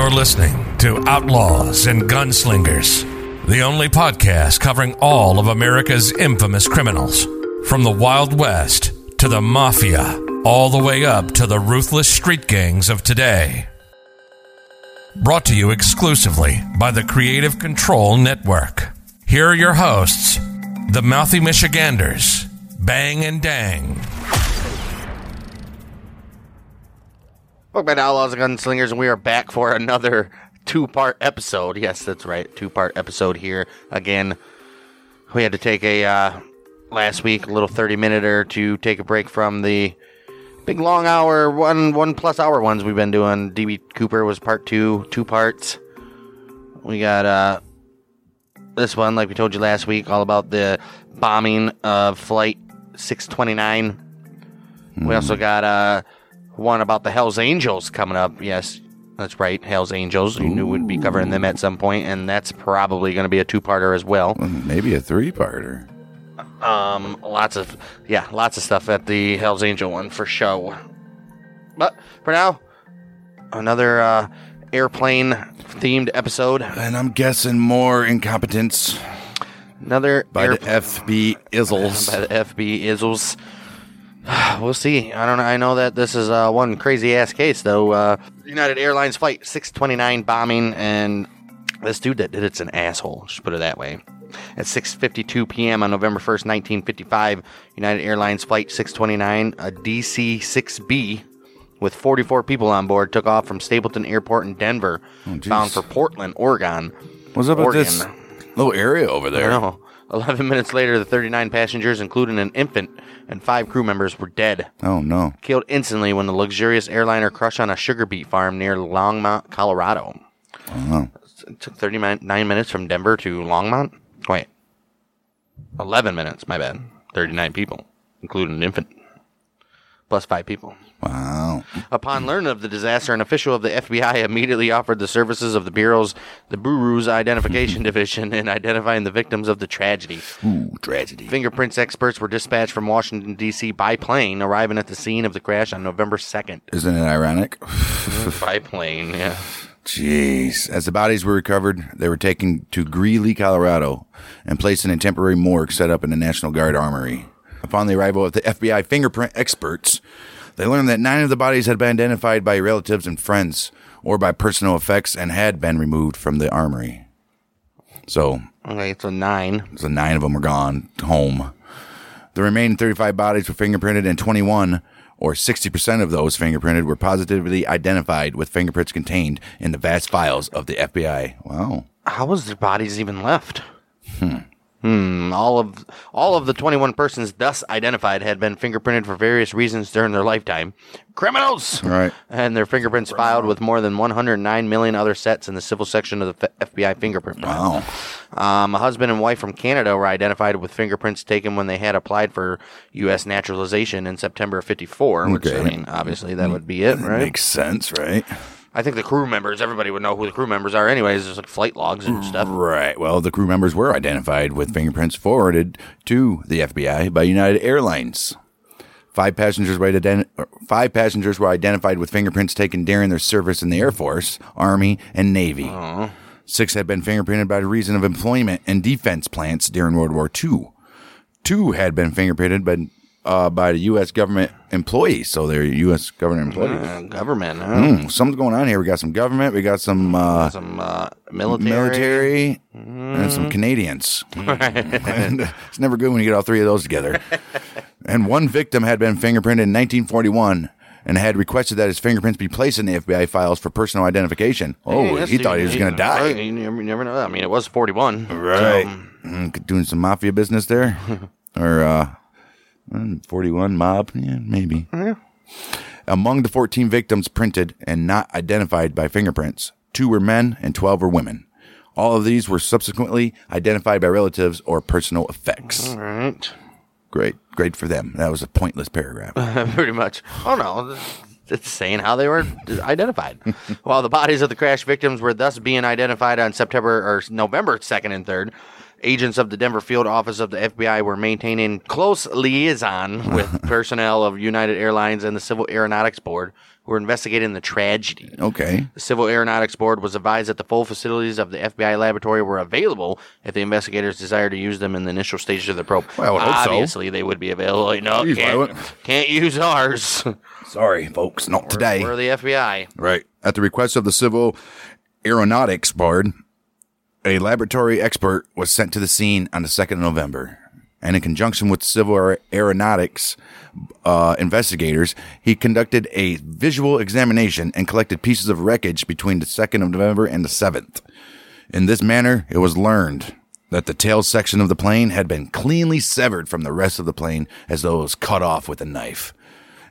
You're listening to Outlaws and Gunslingers, the only podcast covering all of America's infamous criminals, from the Wild West to the Mafia, all the way up to the ruthless street gangs of today. Brought to you exclusively by the Creative Control Network. Here are your hosts, the Mouthy Michiganders, Bang and Dang. Welcome back to Outlaws and Gunslingers, and we are back for another two part episode. Yes, that's right, two part episode here. Again, we had to take a uh, last week, a little 30 minute or to take a break from the big long hour, one one plus hour ones we've been doing. DB Cooper was part two, two parts. We got uh, this one, like we told you last week, all about the bombing of Flight 629. We also got uh, one about the Hells Angels coming up. Yes, that's right, Hells Angels. You knew we'd be covering them at some point, and that's probably going to be a two-parter as well. Maybe a three-parter. Um, lots of yeah, lots of stuff at the Hells Angel one for show. But for now, another uh, airplane-themed episode. And I'm guessing more incompetence Another by the FB Izzles. by the FB Izzles. We'll see. I don't know. I know that this is uh, one crazy ass case though. Uh, United Airlines flight 629 bombing, and this dude that did it's an asshole. Just put it that way. At 6:52 p.m. on November 1st, 1955, United Airlines flight 629, a DC-6B with 44 people on board, took off from Stapleton Airport in Denver, jeez. bound for Portland, Oregon. What's up with this little area over I there? know. 11 minutes later, the 39 passengers, including an infant and five crew members, were dead. Oh no. Killed instantly when the luxurious airliner crushed on a sugar beet farm near Longmont, Colorado. Oh. It took 39 minutes from Denver to Longmont? Wait. 11 minutes, my bad. 39 people, including an infant. Plus five people. Wow. Upon learning of the disaster, an official of the FBI immediately offered the services of the Bureau's, the Bureau's Identification Division in identifying the victims of the tragedy. Ooh, tragedy. Fingerprints experts were dispatched from Washington, D.C. by plane, arriving at the scene of the crash on November 2nd. Isn't it ironic? Mm-hmm. by plane, yeah. Jeez. As the bodies were recovered, they were taken to Greeley, Colorado, and placed in a temporary morgue set up in the National Guard Armory. Upon the arrival of the FBI fingerprint experts, they learned that nine of the bodies had been identified by relatives and friends or by personal effects and had been removed from the armory. So, Okay, so nine. so nine of them were gone home. The remaining 35 bodies were fingerprinted, and 21, or 60% of those fingerprinted, were positively identified with fingerprints contained in the vast files of the FBI. Wow. How was their bodies even left? Hmm. All of all of the 21 persons thus identified had been fingerprinted for various reasons during their lifetime. Criminals. Right. And their fingerprints filed with more than 109 million other sets in the civil section of the F- FBI fingerprint file. Wow. Um, a husband and wife from Canada were identified with fingerprints taken when they had applied for U.S. naturalization in September of 54, which, I Okay. mean, obviously that would be it, right? Makes sense, right? I think the crew members, everybody would know who the crew members are anyways. There's like flight logs and stuff. Right. Well, the crew members were identified with fingerprints forwarded to the FBI by United Airlines. Five passengers were ident- five passengers were identified with fingerprints taken during their service in the Air Force, Army, and Navy. Six had been fingerprinted by reason of employment in defense plants during World War II. Two had been fingerprinted by, uh, by the U.S. government employees, so they're U.S. government employees. Uh, government, huh? Hmm, something's going on here. We got some government. We got some uh, Some uh, military. military and some Canadians. and it's never good when you get all three of those together. and one victim had been fingerprinted in 1941 and had requested that his fingerprints be placed in the FBI files for personal identification. Oh, Hey, he thought he was going to die. You never, you never know. I mean, it was 41. Right. So, Mm, doing some mafia business there. or uh, mm, 41 mob. Yeah, maybe. Among the 14 victims printed and not identified by fingerprints, two were men and 12 were women. All of these were subsequently identified by relatives or personal effects. all right. Great. Great for them. That was a pointless paragraph. Pretty much. Oh, no. It's saying how they were identified. While the bodies of the crash victims were thus being identified on September or November 2nd and 3rd, Agents of the Denver field office of the FBI were maintaining close liaison with personnel of United Airlines and the Civil Aeronautics Board who were investigating the tragedy. Okay. The Civil Aeronautics Board was advised that the full facilities of the FBI laboratory were available if the investigators desired to use them in the initial stages of the probe. Well, I would hope so. Obviously, they would be available. No, Jeez, why can't, can't use ours. Sorry, folks, not today. We're the FBI. Right. At the request of the Civil Aeronautics Board, a laboratory expert was sent to the scene on the 2nd of November. And in conjunction with civil aeronautics uh, investigators, he conducted a visual examination and collected pieces of wreckage between the 2nd of November and the 7th. In this manner, it was learned that the tail section of the plane had been cleanly severed from the rest of the plane as though it was cut off with a knife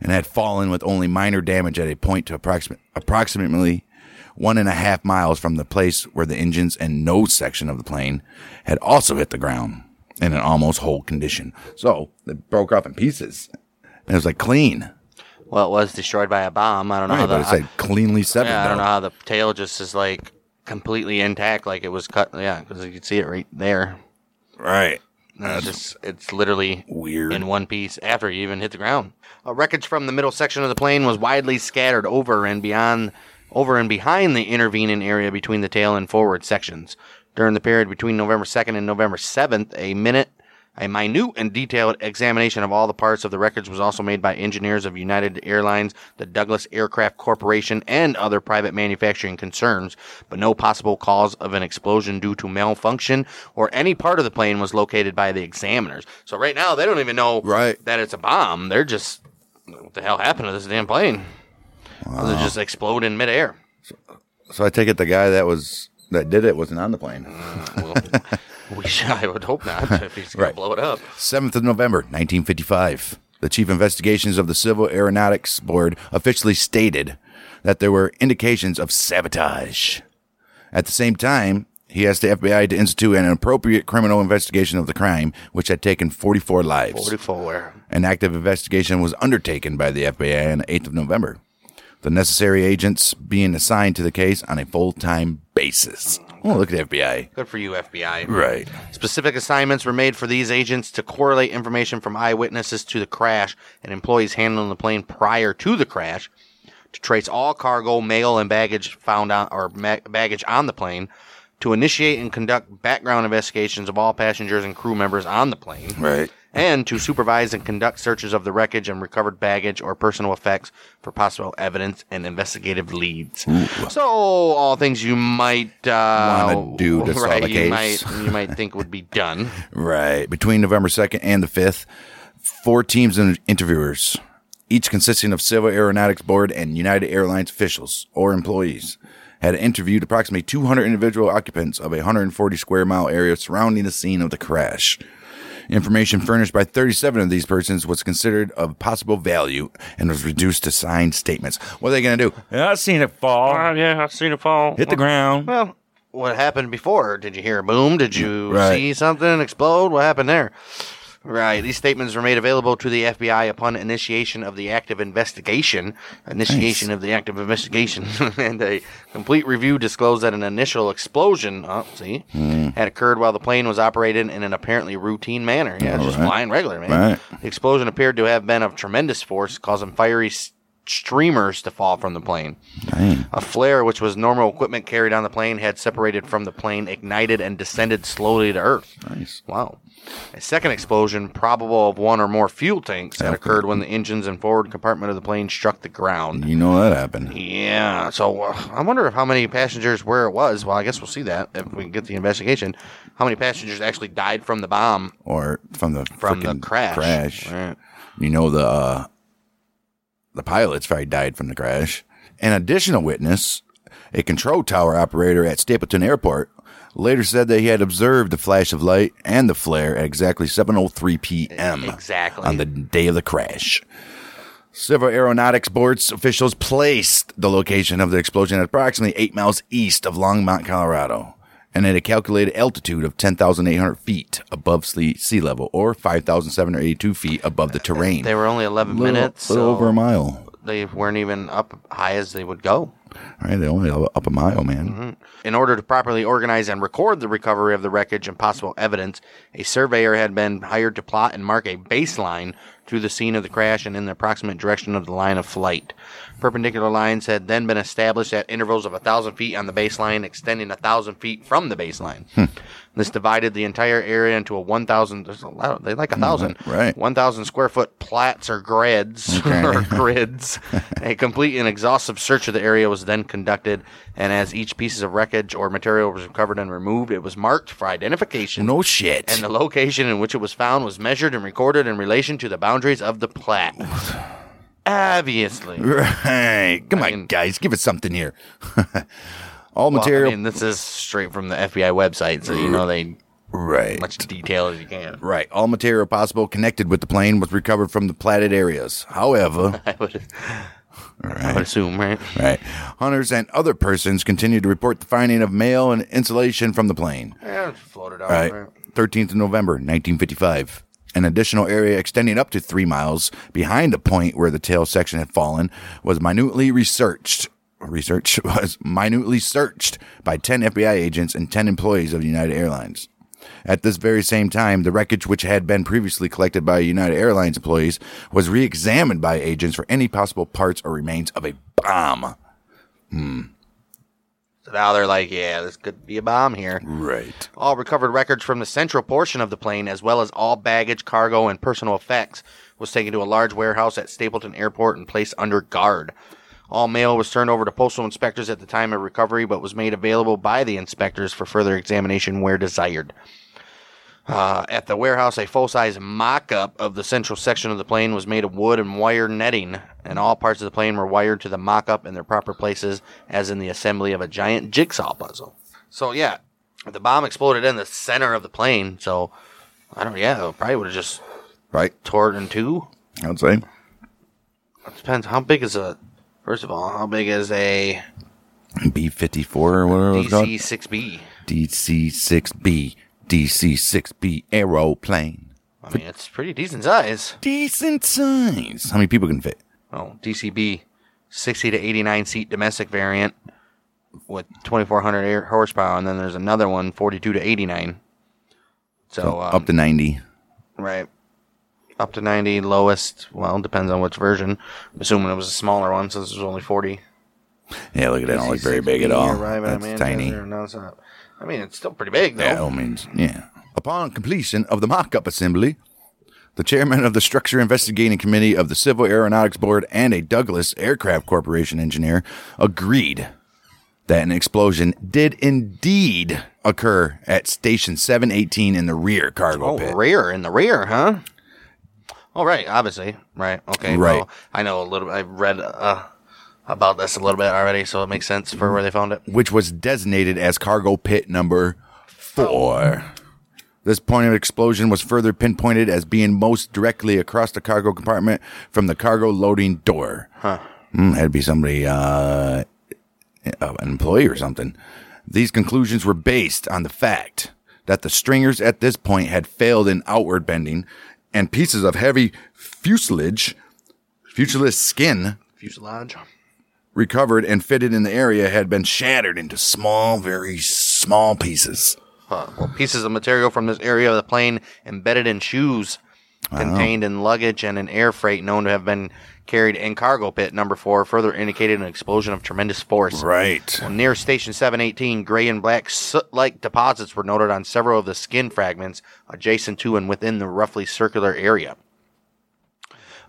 and had fallen with only minor damage at a point to approximate, approximately one and a half miles from the place where the engines and nose section of the plane had also hit the ground in an almost whole condition. So it broke off in pieces. And it was like clean. Well, it was destroyed by a bomb. I don't know how Right, the, but it said cleanly severed. yeah, I don't though. know how the tail just is like completely intact, like it was cut. Yeah, because you can see it right there. Right. And It's just it's literally Weird. in one piece after you even hit the ground. Uh, wreckage from the middle section of the plane was widely scattered over and beyond, over and behind the intervening area between the tail and forward sections. During the period between November 2nd and November 7th, a minute, a minute and detailed examination of all the parts of the wreckage was also made by engineers of United Airlines, the Douglas Aircraft Corporation, and other private manufacturing concerns, but no possible cause of an explosion due to malfunction or any part of the plane was located by the examiners. So right now they don't even know Right. that it's a bomb. They're just what the hell happened to this damn plane? Does it just explode in midair? So I take it the guy that was that did it wasn't on the plane. Mm, well, we should, I would hope not if he's gonna Right. blow it up. 7th of November, 1955. The Chief Investigations of the Civil Aeronautics Board officially stated that there were indications of sabotage. At the same time, he asked the FBI to institute an appropriate criminal investigation of the crime, which had taken 44 lives. 44. An active investigation was undertaken by the FBI on the 8th of November. The necessary agents being assigned to the case on a full time basis. Oh, look at the FBI. Good for you, FBI. Right. Specific assignments were made for these agents to correlate information from eyewitnesses to the crash and employees handling the plane prior to the crash, to trace all cargo, mail, and baggage found on or ma- baggage on the plane, to initiate and conduct background investigations of all passengers and crew members on the plane, Right. And to supervise and conduct searches of the wreckage and recovered baggage or personal effects for possible evidence and investigative leads. So, all things you might uh, Wanna do to solve right, a you case. might you might think would be done. Right. Between November 2nd and the 5th, four teams of interviewers, each consisting of Civil Aeronautics Board and United Airlines officials or employees, had interviewed approximately 200 individual occupants of a 140 square mile area surrounding the scene of the crash. Information furnished by 37 of these persons was considered of possible value and was reduced to signed statements. What are they going to do? Yeah, I've seen it fall. Uh, yeah, I've seen it fall. Hit the ground. Well, what happened before? Did you hear a boom? Did you Right. see something explode? What happened there? Right. These statements were made available to the FBI upon initiation of the active investigation. Initiation of the active investigation. and a complete review disclosed that an initial explosion, oh, see, Hmm. had occurred while the plane was operated in an apparently routine manner. Yeah, just right. flying regular, man. Right. The explosion appeared to have been of tremendous force, causing fiery s- streamers to fall from the plane. Dang. A flare, which was normal equipment carried on the plane, had separated from the plane, ignited, and descended slowly to Earth. Nice. Wow. A second explosion, probable of one or more fuel tanks, had occurred when the engines and forward compartment of the plane struck the ground. You know that happened. Yeah, so uh, I wonder if how many passengers where it was. Well, I guess we'll see that if we get the investigation. How many passengers actually died from the bomb Or from the from the crash? crash. Right. You know the uh, the pilots probably died from the crash. An additional witness, a control tower operator at Stapleton Airport, later said that he had observed the flash of light and the flare at exactly 7:03 p.m. Exactly. on the day of the crash. Civil Aeronautics Board's officials placed the location of the explosion at approximately eight miles east of Longmont, Colorado, and at a calculated altitude of 10,800 feet above sea sea level, or 5,782 feet above the terrain. They were only 11 little, minutes. little so over a mile. They weren't even up high as they would go. All right, they only up a mile, man. Mm-hmm. In order to properly organize and record the recovery of the wreckage and possible evidence, a surveyor had been hired to plot and mark a baseline through the scene of the crash and in the approximate direction of the line of flight. Perpendicular lines had then been established at intervals of a thousand feet on the baseline, extending a thousand feet from the baseline. Hmm. This divided the entire area into a 1,000, there's a lot, they like a thousand, mm-hmm. right. 1,000 square foot plats or grids, or grids. a complete and exhaustive search of the area was then conducted, and as each piece of wreckage or material was recovered and removed, it was marked for identification. No shit. And the location in which it was found was measured and recorded in relation to the boundaries of the plat. Obviously. right. Come I on, mean- guys, give us something here. All Well, material. I mean, this is straight from the FBI website, so you know they right. much detail as you can. Right. All material possible connected with the plane was recovered from the platted areas. However, I would, I would assume, right? right, hunters and other persons continued to report the finding of mail and insulation from the plane. Yeah, floated out. Right. right? 13th of November, 1955. An additional area extending up to three miles behind the point where the tail section had fallen was minutely researched. Research was minutely searched by 10 FBI agents and 10 employees of United Airlines. At this very same time, the wreckage which had been previously collected by United Airlines employees was re-examined by agents for any possible parts or remains of a bomb. Hmm. So now they're like, yeah, this could be a bomb here. Right. All recovered records from the central portion of the plane, as well as all baggage, cargo, and personal effects, was taken to a large warehouse at Stapleton Airport and placed under guard. All mail was turned over to postal inspectors at the time of recovery, but was made available by the inspectors for further examination where desired. Uh, at the warehouse, a full-size mock-up of the central section of the plane was made of wood and wire netting, and all parts of the plane were wired to the mock-up in their proper places, as in the assembly of a giant jigsaw puzzle. So yeah, the bomb exploded in the center of the plane. So I don't. Know, yeah, it probably would have just Right. tore it in two. I would say. It depends. How big is a? First of all, how big is a B54 or whatever it's called. DC six B? DC-6B, DC-6B aeroplane. I mean, it's pretty decent size. Decent size. How many people can fit? Oh, DCB, sixty to eighty nine seat domestic variant with twenty four hundred air horsepower, and then there's another one, 42 to eighty nine. So, um, Up to 90. Right. Up to 90, lowest, well, depends on which version. I'm assuming it was a smaller one, since it was only 40. Yeah, look at that. Don't look very big at all. At That's tiny. No, it's not. I mean, it's still pretty big, though. Yeah, all means, yeah. Upon completion of the mock-up assembly, the chairman of the Structure Investigating Committee of the Civil Aeronautics Board and a Douglas Aircraft Corporation engineer agreed that an explosion did indeed occur at Station 718 in the rear cargo Oh, pit. rear, in the rear, huh? Oh, right, obviously. Right, okay. Right. Well, I know a little I've read uh, about this a little bit already, so it makes sense for where they found it. which was designated as cargo pit number four. This point of explosion was further pinpointed as being most directly across the cargo compartment from the cargo loading door. Huh. Mm, had to be somebody, uh, uh, an employee or something. These conclusions were based on the fact that the stringers at this point had failed in outward bending and pieces of heavy fuselage, fuselage skin Fuselage. recovered and fitted in the area had been shattered into small, very small pieces. Huh. Well, pieces of material from this area of the plane embedded in shoes contained in luggage and in air freight known to have been carried in cargo pit number four further indicated an explosion of tremendous force. Right. Near Station 718, gray and black soot like deposits were noted on several of the skin fragments adjacent to and within the roughly circular area.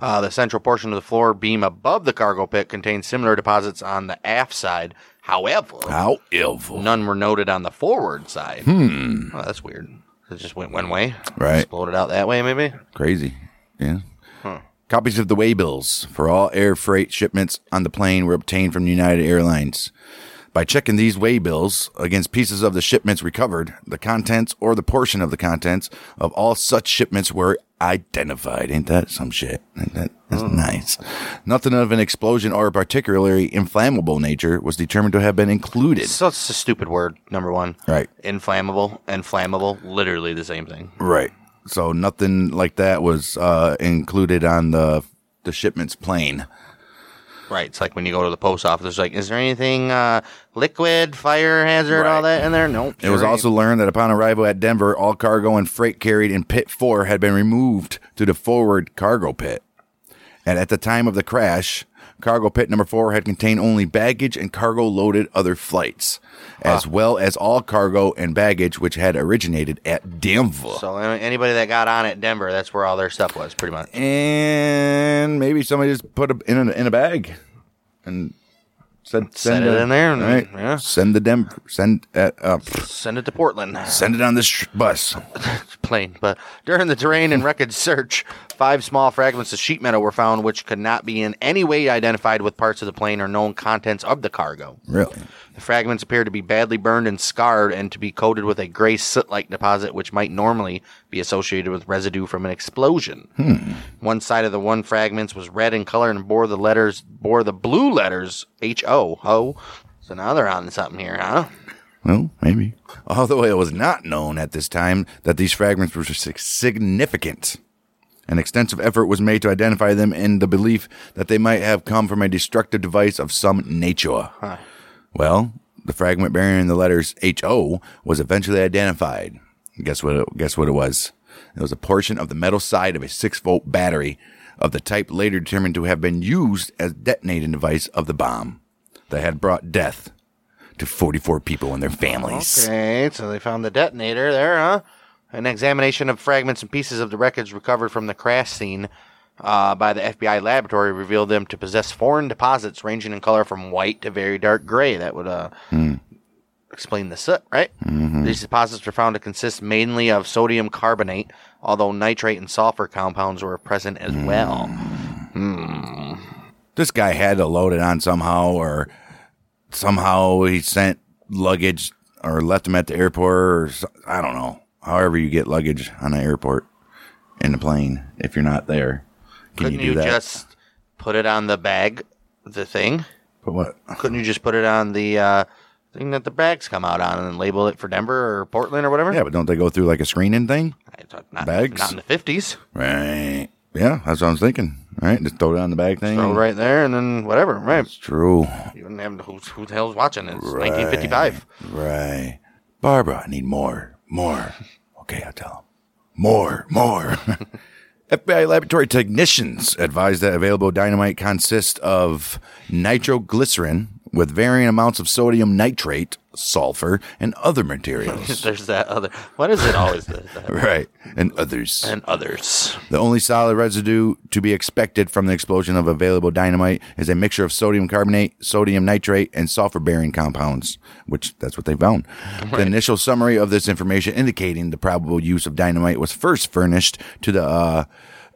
Uh, the central portion of the floor beam above the cargo pit contained similar deposits on the aft side. However, How evil. none were noted on the forward side. Hmm. Oh, that's weird. It just went one way. Right. Exploded out that way, maybe? Crazy. Yeah. Copies of the waybills for all air freight shipments on the plane were obtained from United Airlines. By checking these waybills against pieces of the shipments recovered, the contents or the portion of the contents of all such shipments were identified. Ain't that some shit? Ain't that, that's hmm. nice. Nothing of an explosion or a particularly inflammable nature was determined to have been included. So it's a stupid word, number one. Right. Inflammable and flammable, literally the same thing. Right. So nothing like that was uh, included on the the shipment's plane. Right. It's like when you go to the post office, like, is there anything uh, liquid, fire hazard, all that in there? Nope. It was also learned that upon arrival at Denver, all cargo and freight carried in Pit 4 had been removed to the forward cargo pit. And at the time of the crash, cargo pit number 4 had contained only baggage and cargo loaded other flights, as well as all cargo and baggage which had originated at Denver. So anybody that got on at Denver, that's where all their stuff was, pretty much. and maybe somebody just put it in a, in a bag and said, Set send it in there and- right? yeah. Send the Denver, send, uh, uh, Send it to Portland. send it on this sh- bus. plane. But during the terrain and wreckage search, five small fragments of sheet metal were found, which could not be in any way identified with parts of the plane or known contents of the cargo. Really? The fragments appear to be badly burned and scarred and to be coated with a gray soot like deposit, which might normally be associated with residue from an explosion. Hmm. One side of the one fragments was red in color and bore the letters bore the blue letters H O ho. So now they're on something here, huh? Well, maybe. Although it was not known at this time that these fragments were significant. An extensive effort was made to identify them in the belief that they might have come from a destructive device of some nature. Well, the fragment bearing the letters HO was eventually identified. Guess what? It, guess what it was? It was a portion of the metal side of a six volt battery of the type later determined to have been used as detonating device of the bomb that had brought death to 44 people and their families. Okay, so they found the detonator there, huh? An examination of fragments and pieces of the wreckage recovered from the crash scene uh, by the FBI laboratory revealed them to possess foreign deposits ranging in color from white to very dark gray. That would uh, explain the soot, right? These deposits were found to consist mainly of sodium carbonate, although nitrate and sulfur compounds were present as well. This guy had to load it on somehow, or somehow he sent luggage or left them at the airport, or so- I don't know. However, you get luggage on an airport in the plane if you're not there. Can Couldn't you just put it on the bag, the thing? But what? Couldn't you just put it on the uh, thing that the bags come out on and label it for Denver or Portland or whatever? Yeah, but don't they go through like a screening thing? Not, Bags? not in the fifties. Right. Yeah, that's what I was thinking. Right, just throw it on the bag thing. Throw it right there and then whatever. Right. It's true. You wouldn't have who, who the hell's watching it? It's 1955. Right. Barbara, I need more. More. Okay, I'll tell him. More. More. FBI laboratory technicians advised that available dynamite consists of nitroglycerin with varying amounts of sodium nitrate, sulfur, and other materials. There's that other. What is it always? Right. And others. and others. The only solid residue to be expected from the explosion of available dynamite is a mixture of sodium carbonate, sodium nitrate, and sulfur bearing compounds, which that's what they found. The initial summary of this information indicating the probable use of dynamite was first furnished to the uh,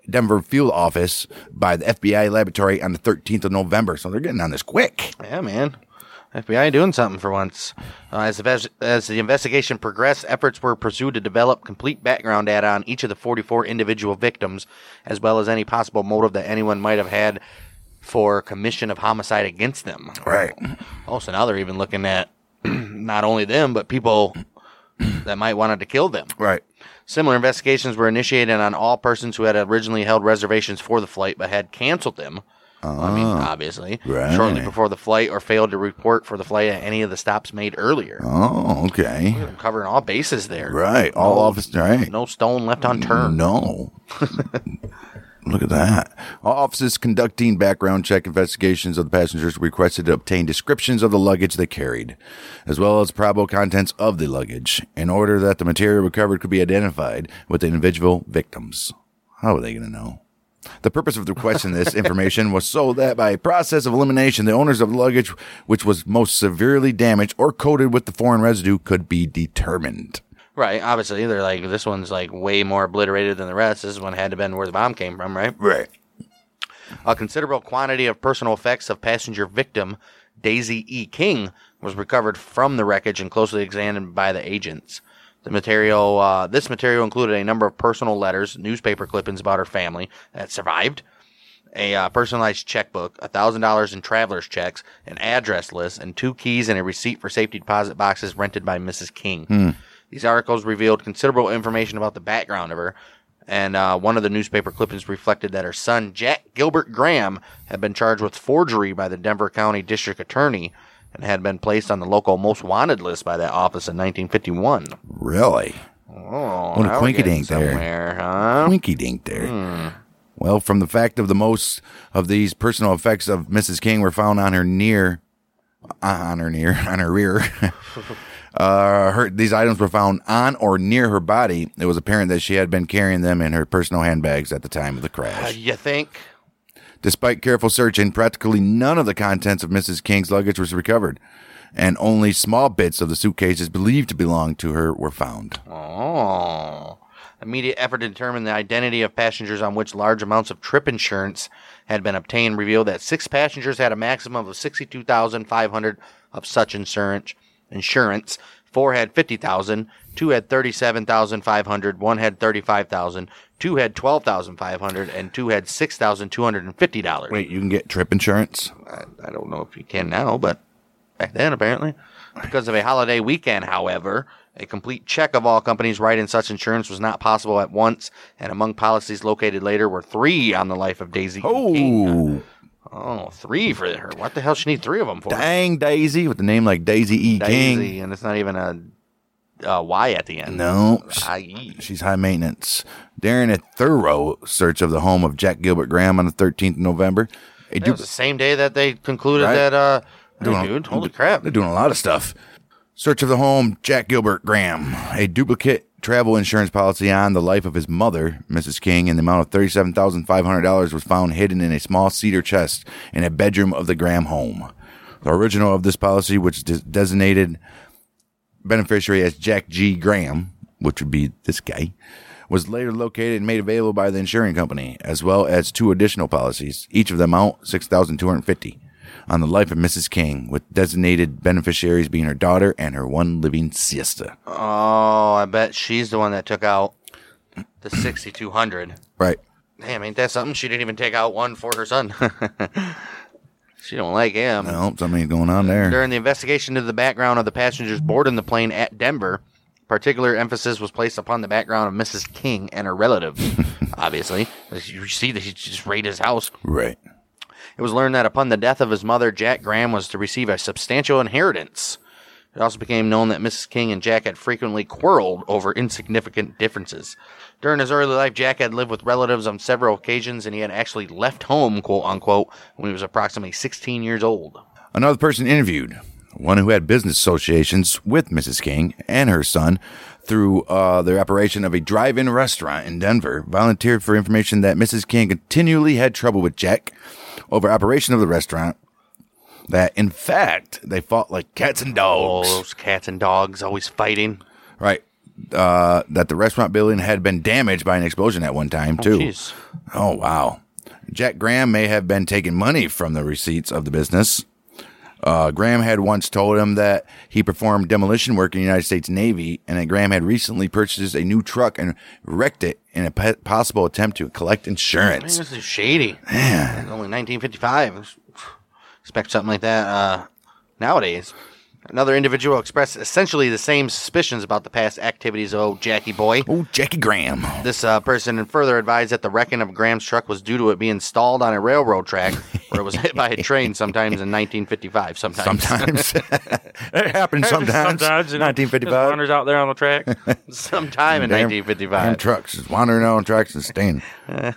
Denver field office by the FBI laboratory on the 13th of November. So they're getting on this quick. Yeah, man. FBI doing something for once. Uh, as, the, as the investigation progressed, efforts were pursued to develop complete background data on each of the 44 individual victims, as well as any possible motive that anyone might have had for commission of homicide against them. Right. Oh, so now they're even looking at not only them, but people that might wanted to kill them. Right. Similar investigations were initiated on all persons who had originally held reservations for the flight but had canceled them. I mean, oh. obviously, right. shortly before the flight or failed to report for the flight at any of the stops made earlier. Oh, okay. I'm covering all bases there. Right. All office. Right. No stone left unturned. No. Look at that. All offices conducting background check investigations of the passengers requested to obtain descriptions of the luggage they carried, as well as probable contents of the luggage, in order that the material recovered could be identified with the individual victims. How are they going to know? The purpose of requesting this information was so that by a process of elimination, the owners of the luggage which was most severely damaged or coated with the foreign residue could be determined. Right. Obviously, they're like, this one's like way more obliterated than the rest. This one had to have been where the bomb came from, right? Right. A considerable quantity of personal effects of passenger victim Daisie E. King was recovered from the wreckage and closely examined by the agents. The material, uh, this material included a number of personal letters, newspaper clippings about her family that survived, a uh, personalized checkbook, a thousand dollars in traveler's checks, an address list, and two keys and a receipt for safety deposit boxes rented by Mrs. King. These articles revealed considerable information about the background of her, And uh, one of the newspaper clippings reflected that her son, Jack Gilbert Graham, had been charged with forgery by the Denver County District Attorney and had been placed on the local most wanted list by that office in 1951. Really? Oh, What a quinky dink there. somewhere, huh? Winky dink there. Hmm. Well, from the fact of the most of these personal effects of Mrs. King were found on her near, on her near, on her rear. uh, her these items were found on or near her body. It was apparent that she had been carrying them in her personal handbags at the time of the crash. Uh, you think? Despite careful searching, practically none of the contents of Mrs. King's luggage was recovered, and only small bits of the suitcases believed to belong to her were found. Oh. Immediate effort to determine the identity of passengers on which large amounts of trip insurance had been obtained revealed that six passengers had a maximum of 62,500 of such insurance. Insurance. Four had 50,000, two had 37,500, one had 35,000, two had 12,500 and two had $6,250. Wait, you can get trip insurance? I, I don't know if you can now, but back then apparently. Because of a holiday weekend, however, a complete check of all companies writing such insurance was not possible at once, and among policies located later were three on the life of Daisie. E. King. Oh, three for her. What the hell she need three of them for? dang Daisie with the name like Daisie E. King. Daisie, and it's not even a uh, Y at the end. No, I-E. she's high maintenance. During a thorough search of the home of Jack Gilbert Graham on the 13th of November, a It was the same day that they concluded Right. that. Uh, hey, Doing a- dude, holy crap! They're doing a lot of stuff. Search of the home, Jack Gilbert Graham. A duplicate travel insurance policy on the life of his mother, Mrs. King, and the amount of $37,500 was found hidden in a small cedar chest in a bedroom of the Graham home. The original of this policy, which des- designated beneficiary as Jack G. Graham, which would be this guy, was later located and made available by the insurance company, as well as two additional policies, each of them out 6250 on the life of Mrs. King, with designated beneficiaries being her daughter and her one living sister. Oh, I bet she's the one that took out the sixty-two hundred. Right. Damn, ain't that something? She didn't even take out one for her son. she don't like him. Well, something's going on there. During the investigation into the background of the passengers boarding the plane at Denver, particular emphasis was placed upon the background of Mrs. King and her relatives. Obviously, you see that he just raided his house. Right. It was learned that upon the death of his mother, Jack Graham was to receive a substantial inheritance. It also became known that Mrs. King and Jack had frequently quarreled over insignificant differences. During his early life, Jack had lived with relatives on several occasions, and he had actually left home, quote unquote, when he was approximately 16 years old. Another person interviewed, one who had business associations with Mrs. King and her son through uh, the operation of a drive in restaurant in Denver, volunteered for information that Mrs. King continually had trouble with Jack over operation of the restaurant. That, in fact, they fought like cats and Oh, dogs. those cats and dogs always fighting. Right. Uh, that the restaurant building had been damaged by an explosion at one time, too. Jeez. Oh, wow. Jack Graham may have been taking money from the receipts of the business. Uh, Graham had once told him that he performed demolition work in the United States Navy and that Graham had recently purchased a new truck and wrecked it in a pe- possible attempt to collect Man, insurance. this is shady. It's only 1955. Expect something like that uh, nowadays. Another individual expressed essentially the same suspicions about the past activities of old Jackie Boy. Oh, Jackie Graham. This uh, person further advised that the wrecking of Graham's truck was due to it being stalled on a railroad track where it was hit by a train sometimes in 1955. Sometimes. Sometimes. it happens sometimes. Sometimes, you know, 1955. Wanders out there on the track. Sometime in Damn- 1955. damn trucks just wandering out on tracks and staying.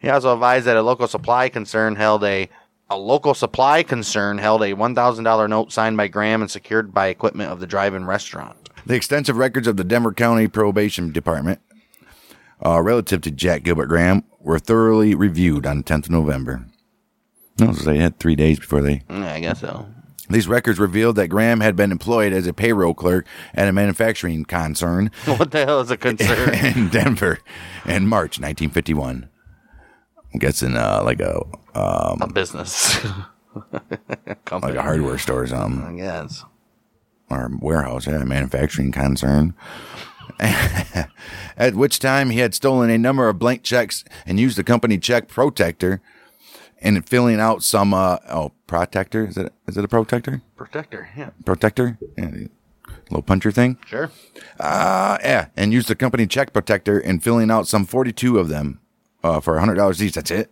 He also advised that a local supply concern held a a local supply concern held a one thousand dollar note signed by Graham and secured by equipment of the drive-in restaurant. The extensive records of the Denver County Probation Department uh, relative to Jack Gilbert Graham were thoroughly reviewed on the 10th of November. No, so they had three days before they. Mm, I guess so. These records revealed that Graham had been employed as a payroll clerk at a manufacturing concern What the hell is a concern? in Denver in March 1951. I'm guessing uh, like a a business. Company. like a hardware store or something. I guess. or warehouse, yeah, manufacturing concern. At which time he had stolen a number of blank checks and used the company check protector and filling out some uh oh protector is it is it a protector Protector. Yeah. protector yeah. little puncher thing. Sure. Uh, yeah, and used the company check protector in filling out some 42 of them uh, for $100 each. That's it.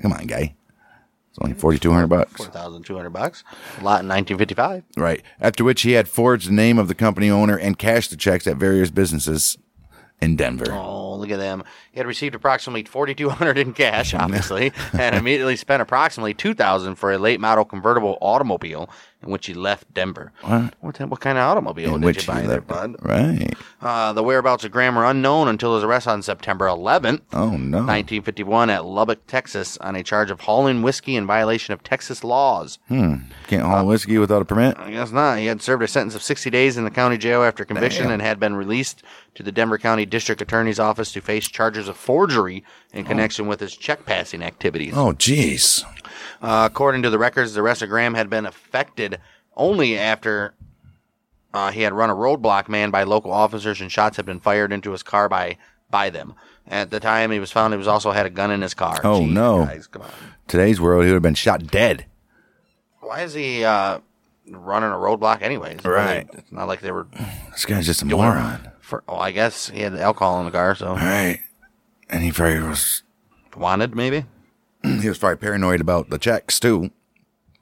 Come on, guy. It's only 4200 bucks. Four thousand two hundred bucks. A lot in nineteen fifty five. Right. After which he had forged the name of the company owner and cashed the checks at various businesses in Denver. Oh, look at them. He had received approximately 4200 in cash, obviously, and immediately spent approximately 2000 for a late model convertible automobile in which he left Denver. What? What, what kind of automobile In did which you buy he there, lived. bud? Right. Uh, the whereabouts of Graham were unknown until his arrest on September 11th, Oh, no. 1951, at Lubbock, Texas, on a charge of hauling whiskey in violation of Texas laws. Hmm. Can't Uh, haul whiskey without a permit? I guess not. He had served a sentence of 60 days in the county jail after conviction Damn. and had been released to the Denver County District Attorney's Office to face charges of forgery in connection with his check passing activities. Oh, jeez. Uh, according to the records, the arrest of Graham had been effected only after uh, he had run a roadblock man by local officers and shots had been fired into his car by by them. At the time he was found, he was also had a gun in his car. Oh, Jeez, no. Guys, come on. Today's world, he would have been shot dead. Why is he uh, running a roadblock anyways? Right. It's not like they were This guy's just a moron. For, oh, I guess he had alcohol in the car, so All right. And he probably was, wanted maybe. he was probably paranoid about the checks, too.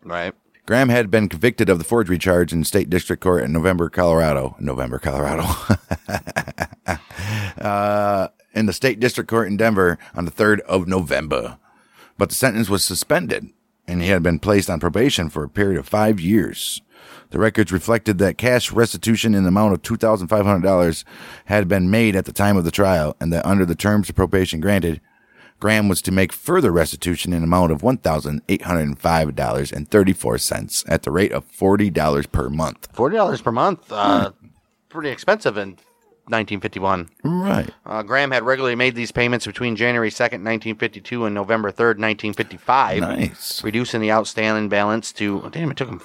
Right. Graham had been convicted of the forgery charge in state district court in November, Colorado. November, Colorado. uh, in the state district court in Denver on the 3rd of November. But the sentence was suspended and he had been placed on probation for a period of five years. The records reflected that cash restitution in the amount of $2,500 had been made at the time of the trial and that under the terms of probation granted, Graham was to make further restitution in the amount of $1,805.34 at the rate of $40 per month. Forty dollars per month. Uh, pretty expensive in 1951. Right. Uh, Graham had regularly made these payments between January 2nd, 1952 and November 3rd, 1955. Nice. Reducing the outstanding balance to, oh, damn, it took him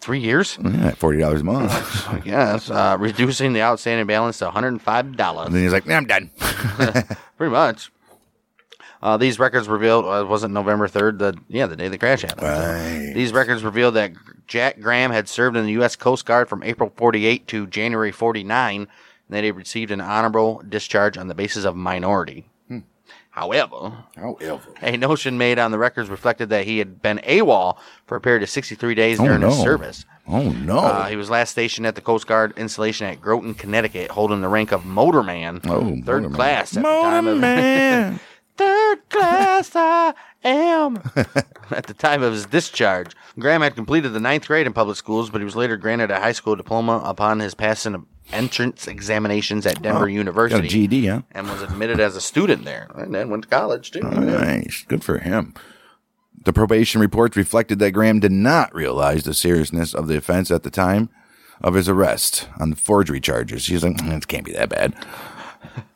three years? Yeah, $40 a month. Guess. Uh, reducing the outstanding balance to $105. then he's like, nah, I'm done. Pretty much. Uh, these records revealed, uh, wasn't November 3rd, the, yeah, the day the crash happened. Right. These records revealed that Jack Graham had served in the U.S. Coast Guard from April 48 to January 49, and that he received an honorable discharge on the basis of minority. However, However. a notion made on the records reflected that he had been AWOL for a period of 63 days during his service. Oh, no. Uh, he was last stationed at the Coast Guard installation at Groton, Connecticut, holding the rank of motorman, Oh, third motorman. class at the time of man. third class I am. At the time of his discharge, Graham had completed the ninth grade in public schools, but he was later granted a high school diploma upon his passing of entrance examinations at Denver a University GD, huh? and was admitted as a student there, and then went to college too. Nice. Good for him. The probation reports reflected that Graham did not realize the seriousness of the offense at the time of his arrest on the forgery charges. He's like, "Mm, it can't be that bad.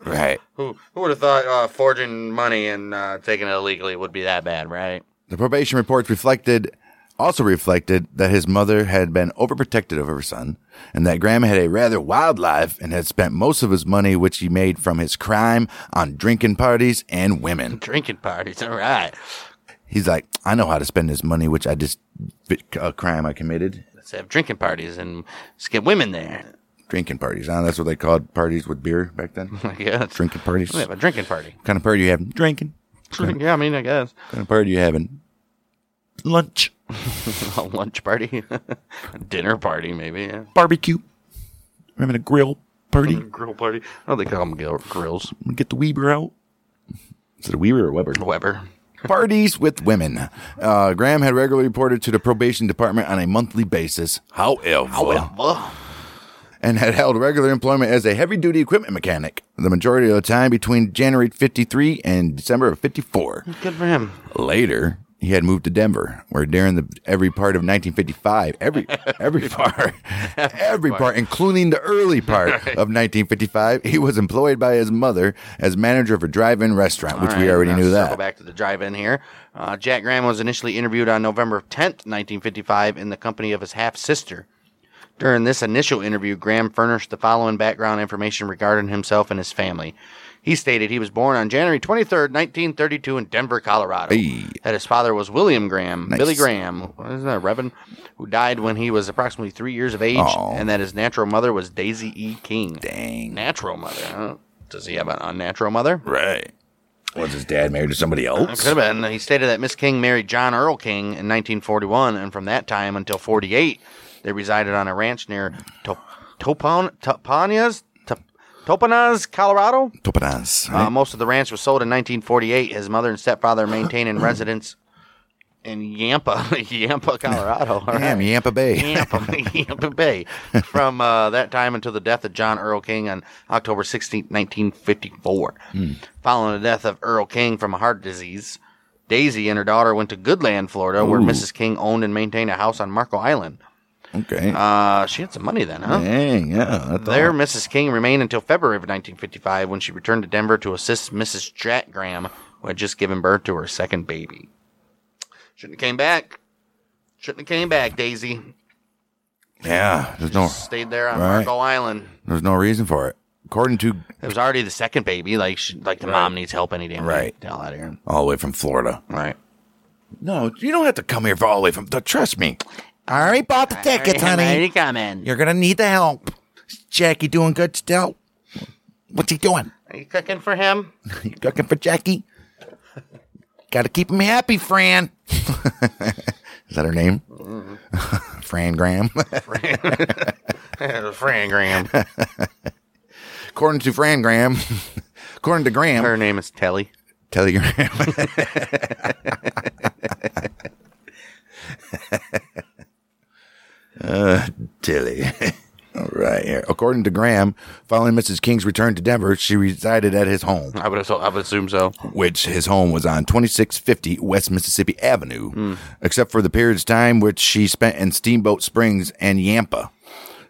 Right. Who, who would have thought uh, forging money and uh, taking it illegally would be that bad, right? The probation reports reflected also reflected that his mother had been overprotective of her son and that Graham had a rather wild life and had spent most of his money which he made from his crime on drinking parties and women. Drinking parties, all right. He's like, I know how to spend this money which I just a crime I committed. Let's have drinking parties and let's get women there. Drinking parties. Huh? That's what they called parties with beer back then. I guess. Drinking parties. We have a drinking party. What kind of party you having? Drinking. yeah, I mean, I guess. What kind of party you having? Lunch. a lunch party, a dinner party, maybe. Yeah. Barbecue. We're having a grill party. A Grill party. Oh, they call them grill- grills. Get the Weber out. Is it a Weber or Weber? Weber. Parties with women. Uh, Graham had regularly reported to the probation department on a monthly basis. However, Well, and had held regular employment as a heavy duty equipment mechanic the majority of the time between January 53 and December of 54. good for him. Later, he had moved to Denver, where during the every part of 1955, every every part, every part, including the early part of 1955, he was employed by his mother as manager of a drive-in restaurant, which All we already knew that. back to the drive-in here. Uh, Jack Graham was initially interviewed on November 10th, 1955, in the company of his half sister. During this initial interview, Graham furnished the following background information regarding himself and his family. He stated he was born on January 23rd, 1932, in Denver, Colorado. Hey. That his father was William Graham, Nice. Billy Graham, isn't that a Reverend, who died when he was approximately three years of age, Aw. and that his natural mother was Daisie E. King. Dang. Natural mother. Huh? Does he have an unnatural mother? Right. Was his dad married to somebody uh, else? Could have been. He stated that Miss King married John Earl King in 1941, and from that time until 48, they resided on a ranch near to- Topon- Toponas, Top- Toponas, Colorado. Toponas. Uh, most of the ranch was sold in 1948. His mother and stepfather maintained in residence in Yampa, Yampa, Colorado. All Damn, right. Yampa Bay. Yampa, Yampa Bay. From uh, that time until the death of John Earl King on October 16, 1954. Following the death of Earl King from a heart disease, Daisie and her daughter went to Goodland, Florida, where Mrs. King owned and maintained a house on Marco Island. Okay. Uh, she had some money then, huh? Dang, yeah. There. Mrs. King remained until February of 1955 when she returned to Denver to assist Mrs. Jack Graham, who had just given birth to her second baby. Shouldn't have came back. Shouldn't have came back, Daisie. Yeah, there's no, Stayed there on Right. Marco Island. there's no reason for it. According to It was already the second baby. Like, she, like the mom needs help any damn day. Right. All out of here. all the way from Florida. Right. No, you don't have to come here for all the way from. Trust me. I already bought the tickets, honey. coming. You're gonna need the help. Jackie doing good still? What's he doing? Are you cooking for him? You cooking for Jackie? Got to keep him happy, Fran. Is that her name? Mm-hmm. Fran Graham. Fran Fran Graham. according to Fran Graham, according to Graham, Her name is Telly. Telegram. Uh, Tilly. All right. Here. According to Graham, following Mrs. King's return to Denver, she resided at his home, I would, I would assume so. which his home was on 2650 West Mississippi Avenue, except for the periods of time which she spent in Steamboat Springs and Yampa,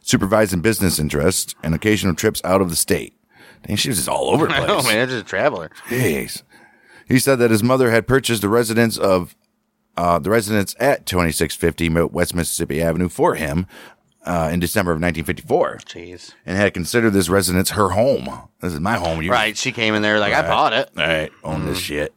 supervising business interests and occasional trips out of the state. Dang, she was just all over the place. Oh man, just a traveler. Jeez. He said that his mother had purchased the residence of uh, the residence at 2650 West Mississippi Avenue for him uh, in December of 1954, Jeez. and had considered this residence her home. This is my home. You Right. She came in there like I bought it. all right, own this shit.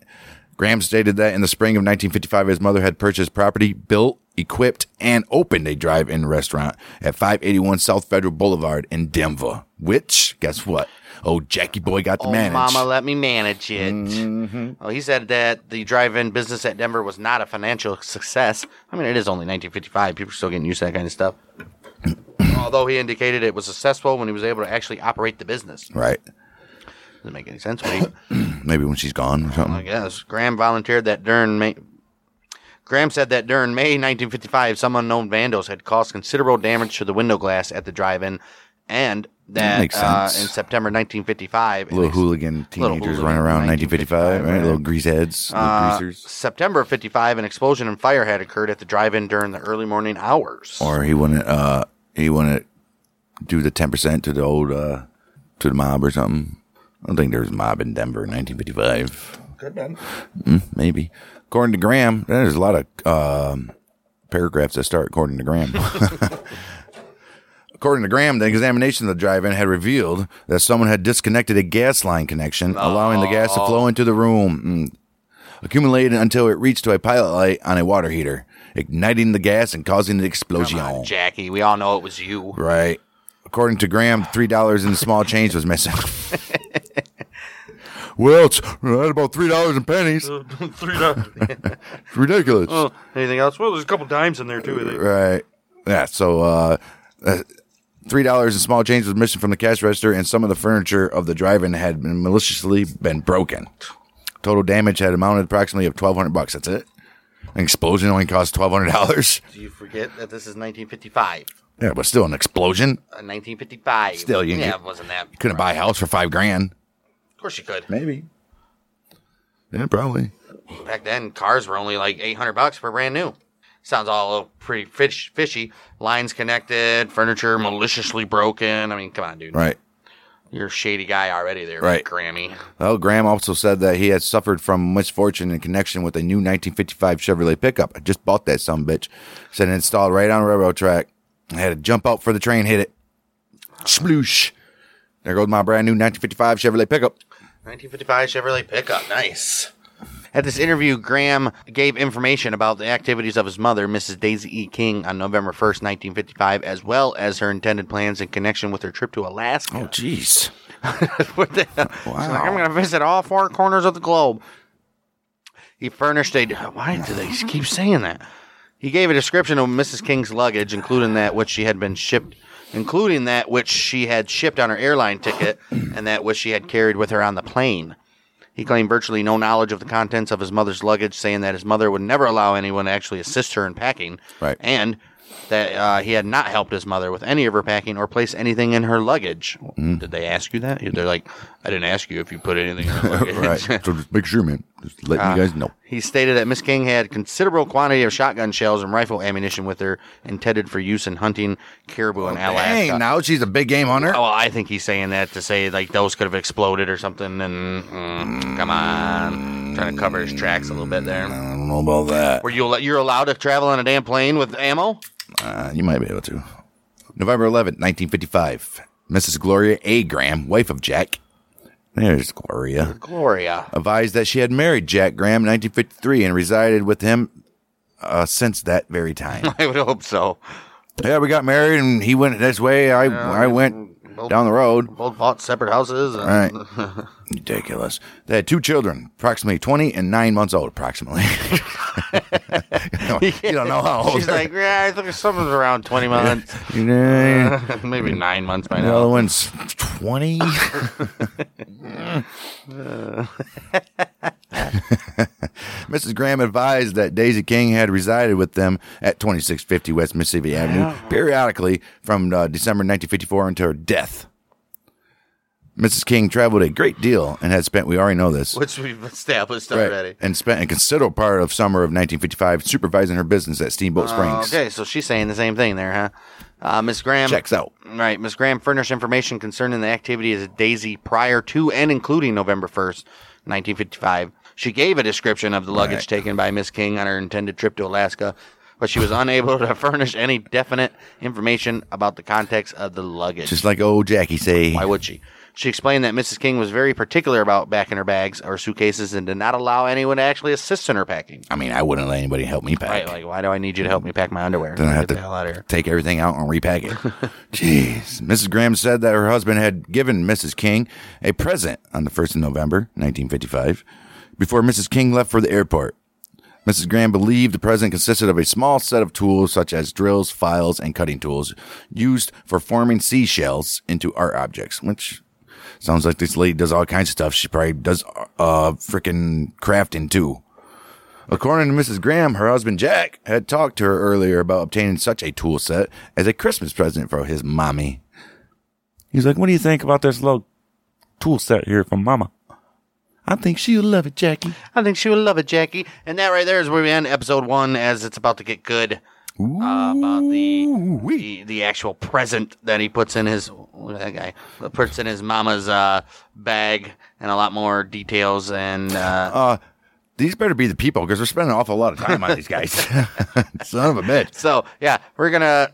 Graham stated that in the spring of 1955, his mother had purchased property, built, equipped, and opened a drive-in restaurant at 581 South Federal Boulevard in Denver. Which, guess what? Oh, Jackie Boy got to Oh, manage. mama, let me manage it. Mm-hmm. Well, he said that the drive-in business at Denver was not a financial success. I mean, it is only 1955. People are still getting used to that kind of stuff. Although he indicated it was successful when he was able to actually operate the business. Right. Doesn't make any sense. Maybe when she's gone or something. I guess Graham volunteered that during May. Graham said that during May 1955, some unknown vandals had caused considerable damage to the window glass at the drive-in, and that, makes uh, sense. in September 1955, little hooligan teenagers hooligan running around in 1955, 1955, right? right. Little greaseheads, little Uh, greasers. September of 55, an explosion and fire had occurred at the drive-in during the early morning hours. Or he wouldn't, uh, he wouldn't do the 10% to the old, uh, to the mob or something. I don't think there was a mob in Denver in 1955. Good man. Mm, maybe. According to Graham, there's a lot of, um, paragraphs that start according to Graham. According to Graham, the examination of the drive-in had revealed that someone had disconnected a gas line connection, allowing the gas to flow into the room, mm, accumulated until it reached to a pilot light on a water heater, igniting the gas and causing the explosion. Come on, Jackie. We all know it was you. Right. According to Graham, three dollars in small change was missing. well, it's right about three dollars in pennies. Three dollars. It's ridiculous. Oh, anything else? Well, there's a couple dimes in there too. I think. Right. Yeah. So uh, uh, three dollars in small change was missing from the cash register, and some of the furniture of the drive-in had been maliciously been broken. Total damage had amounted approximately of twelve hundred bucks. That's it. An explosion only cost twelve hundred dollars. Do you forget that this is 1955? Yeah, but still an explosion. Uh, 1955. Still, you yeah, it wasn't that. You couldn't buy a house for five grand. Of course you could. Maybe. Yeah, probably. Back then, cars were only like 800 bucks for brand new. Sounds all pretty fish, fishy. Lines connected, furniture maliciously broken. I mean, come on, dude. Right. You're a shady guy already there, Right. Grammy. Well, Graham also said that he had suffered from misfortune in connection with a new 1955 Chevrolet pickup. I just bought that some bitch. Said it installed right on a railroad track. I had to jump out for the train, hit it. Sploosh. There goes my brand new 1955 Chevrolet pickup. 1955 Chevrolet pickup. Nice. At this interview, Graham gave information about the activities of his mother, Mrs. Daisie E. King, on November 1st, 1955, as well as her intended plans in connection with her trip to Alaska. Oh, jeez. What the hell? She's like, I'm going to visit all four corners of the globe. He furnished a. Why do they keep saying that? He gave a description of Mrs. King's luggage, including that which she had been shipped, including that which she had shipped on her airline ticket, and that which she had carried with her on the plane. He claimed virtually no knowledge of the contents of his mother's luggage, saying that his mother would never allow anyone to actually assist her in packing, Right. and that uh, he had not helped his mother with any of her packing or place anything in her luggage. Mm-hmm. Did they ask you that? They're like, I didn't ask you if you put anything in her luggage. right. So just make sure, man. Just letting you guys know. He stated that Miss King had considerable quantity of shotgun shells and rifle ammunition with her, intended for use in hunting caribou in Alaska. Dang, now she's a big game hunter. Oh, well, I think he's saying that to say like those could have exploded or something. And mm, come on, trying to cover his tracks a little bit there. I don't know about that. Were you you're allowed to travel on a damn plane with ammo? Uh, you might be able to. November 11th, 1955. Mrs. Gloria A. Graham, wife of Jack. There's Gloria. Gloria. Advised that she had married Jack Graham in 1953 and resided with him uh, since that very time. I would hope so. yeah, we got married and he went this way. I I went down the road. Both bought separate houses. And, All right. Ridiculous. They had two children, approximately 20 and 9 months old, approximately. you don't know how old She's they're- like, yeah, I think something's around 20 months. Maybe nine months by now. the other one's 20. Mrs. Graham advised that Daisie King had resided with them at 2650 West Mississippi Avenue periodically from uh, December 1954 until her death. Mrs. King traveled a great deal and had spent, we already know this, Which we've established right, already. and spent a considerable part of summer of 1955 supervising her business at Steamboat Springs. Okay, so she's saying the same thing there, huh? Uh, Miss Graham. Checks out. Right. Miss Graham furnished information concerning the activities of Daisie prior to and including November 1st, 1955. She gave a description of the luggage Right. taken by Miss King on her intended trip to Alaska, but she was unable to furnish any definite information about the context of the luggage. Just like old Jackie say. Why would she? She explained that Mrs. King was very particular about packing her bags or suitcases and did not allow anyone to actually assist in her packing. I mean, I wouldn't let anybody help me pack. Right, like why do I need you to help me pack my underwear? Then I have Get the hell out of to take everything out and repack it. Jeez. Mrs. Graham said that her husband had given Mrs. King a present on the 1st of November, 1955, before Mrs. King left for the airport. Mrs. Graham believed the present consisted of a small set of tools such as drills, files, and cutting tools used for forming seashells into art objects, which sounds like this lady does all kinds of stuff. She probably does uh freaking crafting too. According to Mrs. Graham, her husband Jack had talked to her earlier about obtaining such a tool set as a Christmas present for his mommy. He's like, What do you think about this little tool set here from Mama? I think she'll love it, Jackie. I think she will love it, Jackie. And that right there is where we end episode one, as it's about to get good. Uh, about the, the the actual present that he puts in his that guy puts in his mama's uh, bag, and a lot more details. And uh, Uh, these better be the people because we're spending an awful lot of time on these guys. Son of a bitch. so, yeah, we're gonna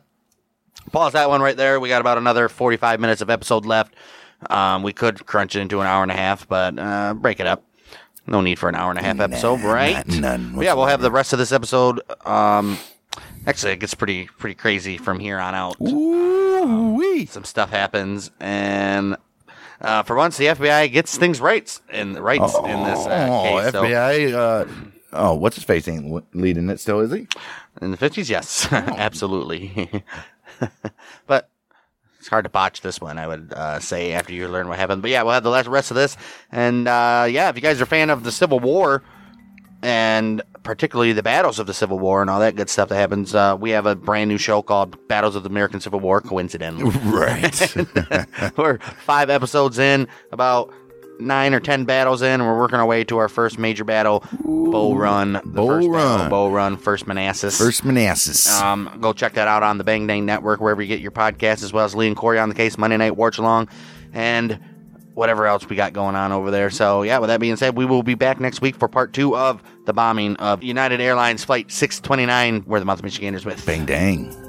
pause that one right there. We got about another forty-five minutes of episode left. Um, we could crunch it into an hour and a half, but uh, break it up. No need for an hour and a half episode, right? not- none yeah, we'll have the rest of this episode. Um, actually, it gets pretty pretty crazy from here on out. Ooh-wee. Some stuff happens, and uh, for once, the FBI gets things right in rights in this uh, Oh, case. So, FBI. Uh, oh, what's his face ain't leading it still, is he? in the fifties, yes, absolutely. but it's hard to botch this one, I would uh, say, after you learn what happened. But yeah, we'll have the last- rest of this, and uh, yeah, if you guys are a fan of the Civil War. And particularly the battles of the Civil War and all that good stuff that happens. Uh, we have a brand new show called Battles of the American Civil War, coincidentally. Right. we're five episodes in, about nine or ten battles in, and we're working our way to our first major battle, Bull Run. The Bull first battle, Run. Bull Run, First Manassas. First Manassas. Um, go check that out on the Bang Dang Network, wherever you get your podcasts, as well as Lee and Corey on the case, Monday Night Watch Along, and whatever else we got going on over there. So, yeah, with that being said, we will be back next week for part two of the bombing of United Airlines Flight 629, where the Mouth Michiganders is with. Bang dang.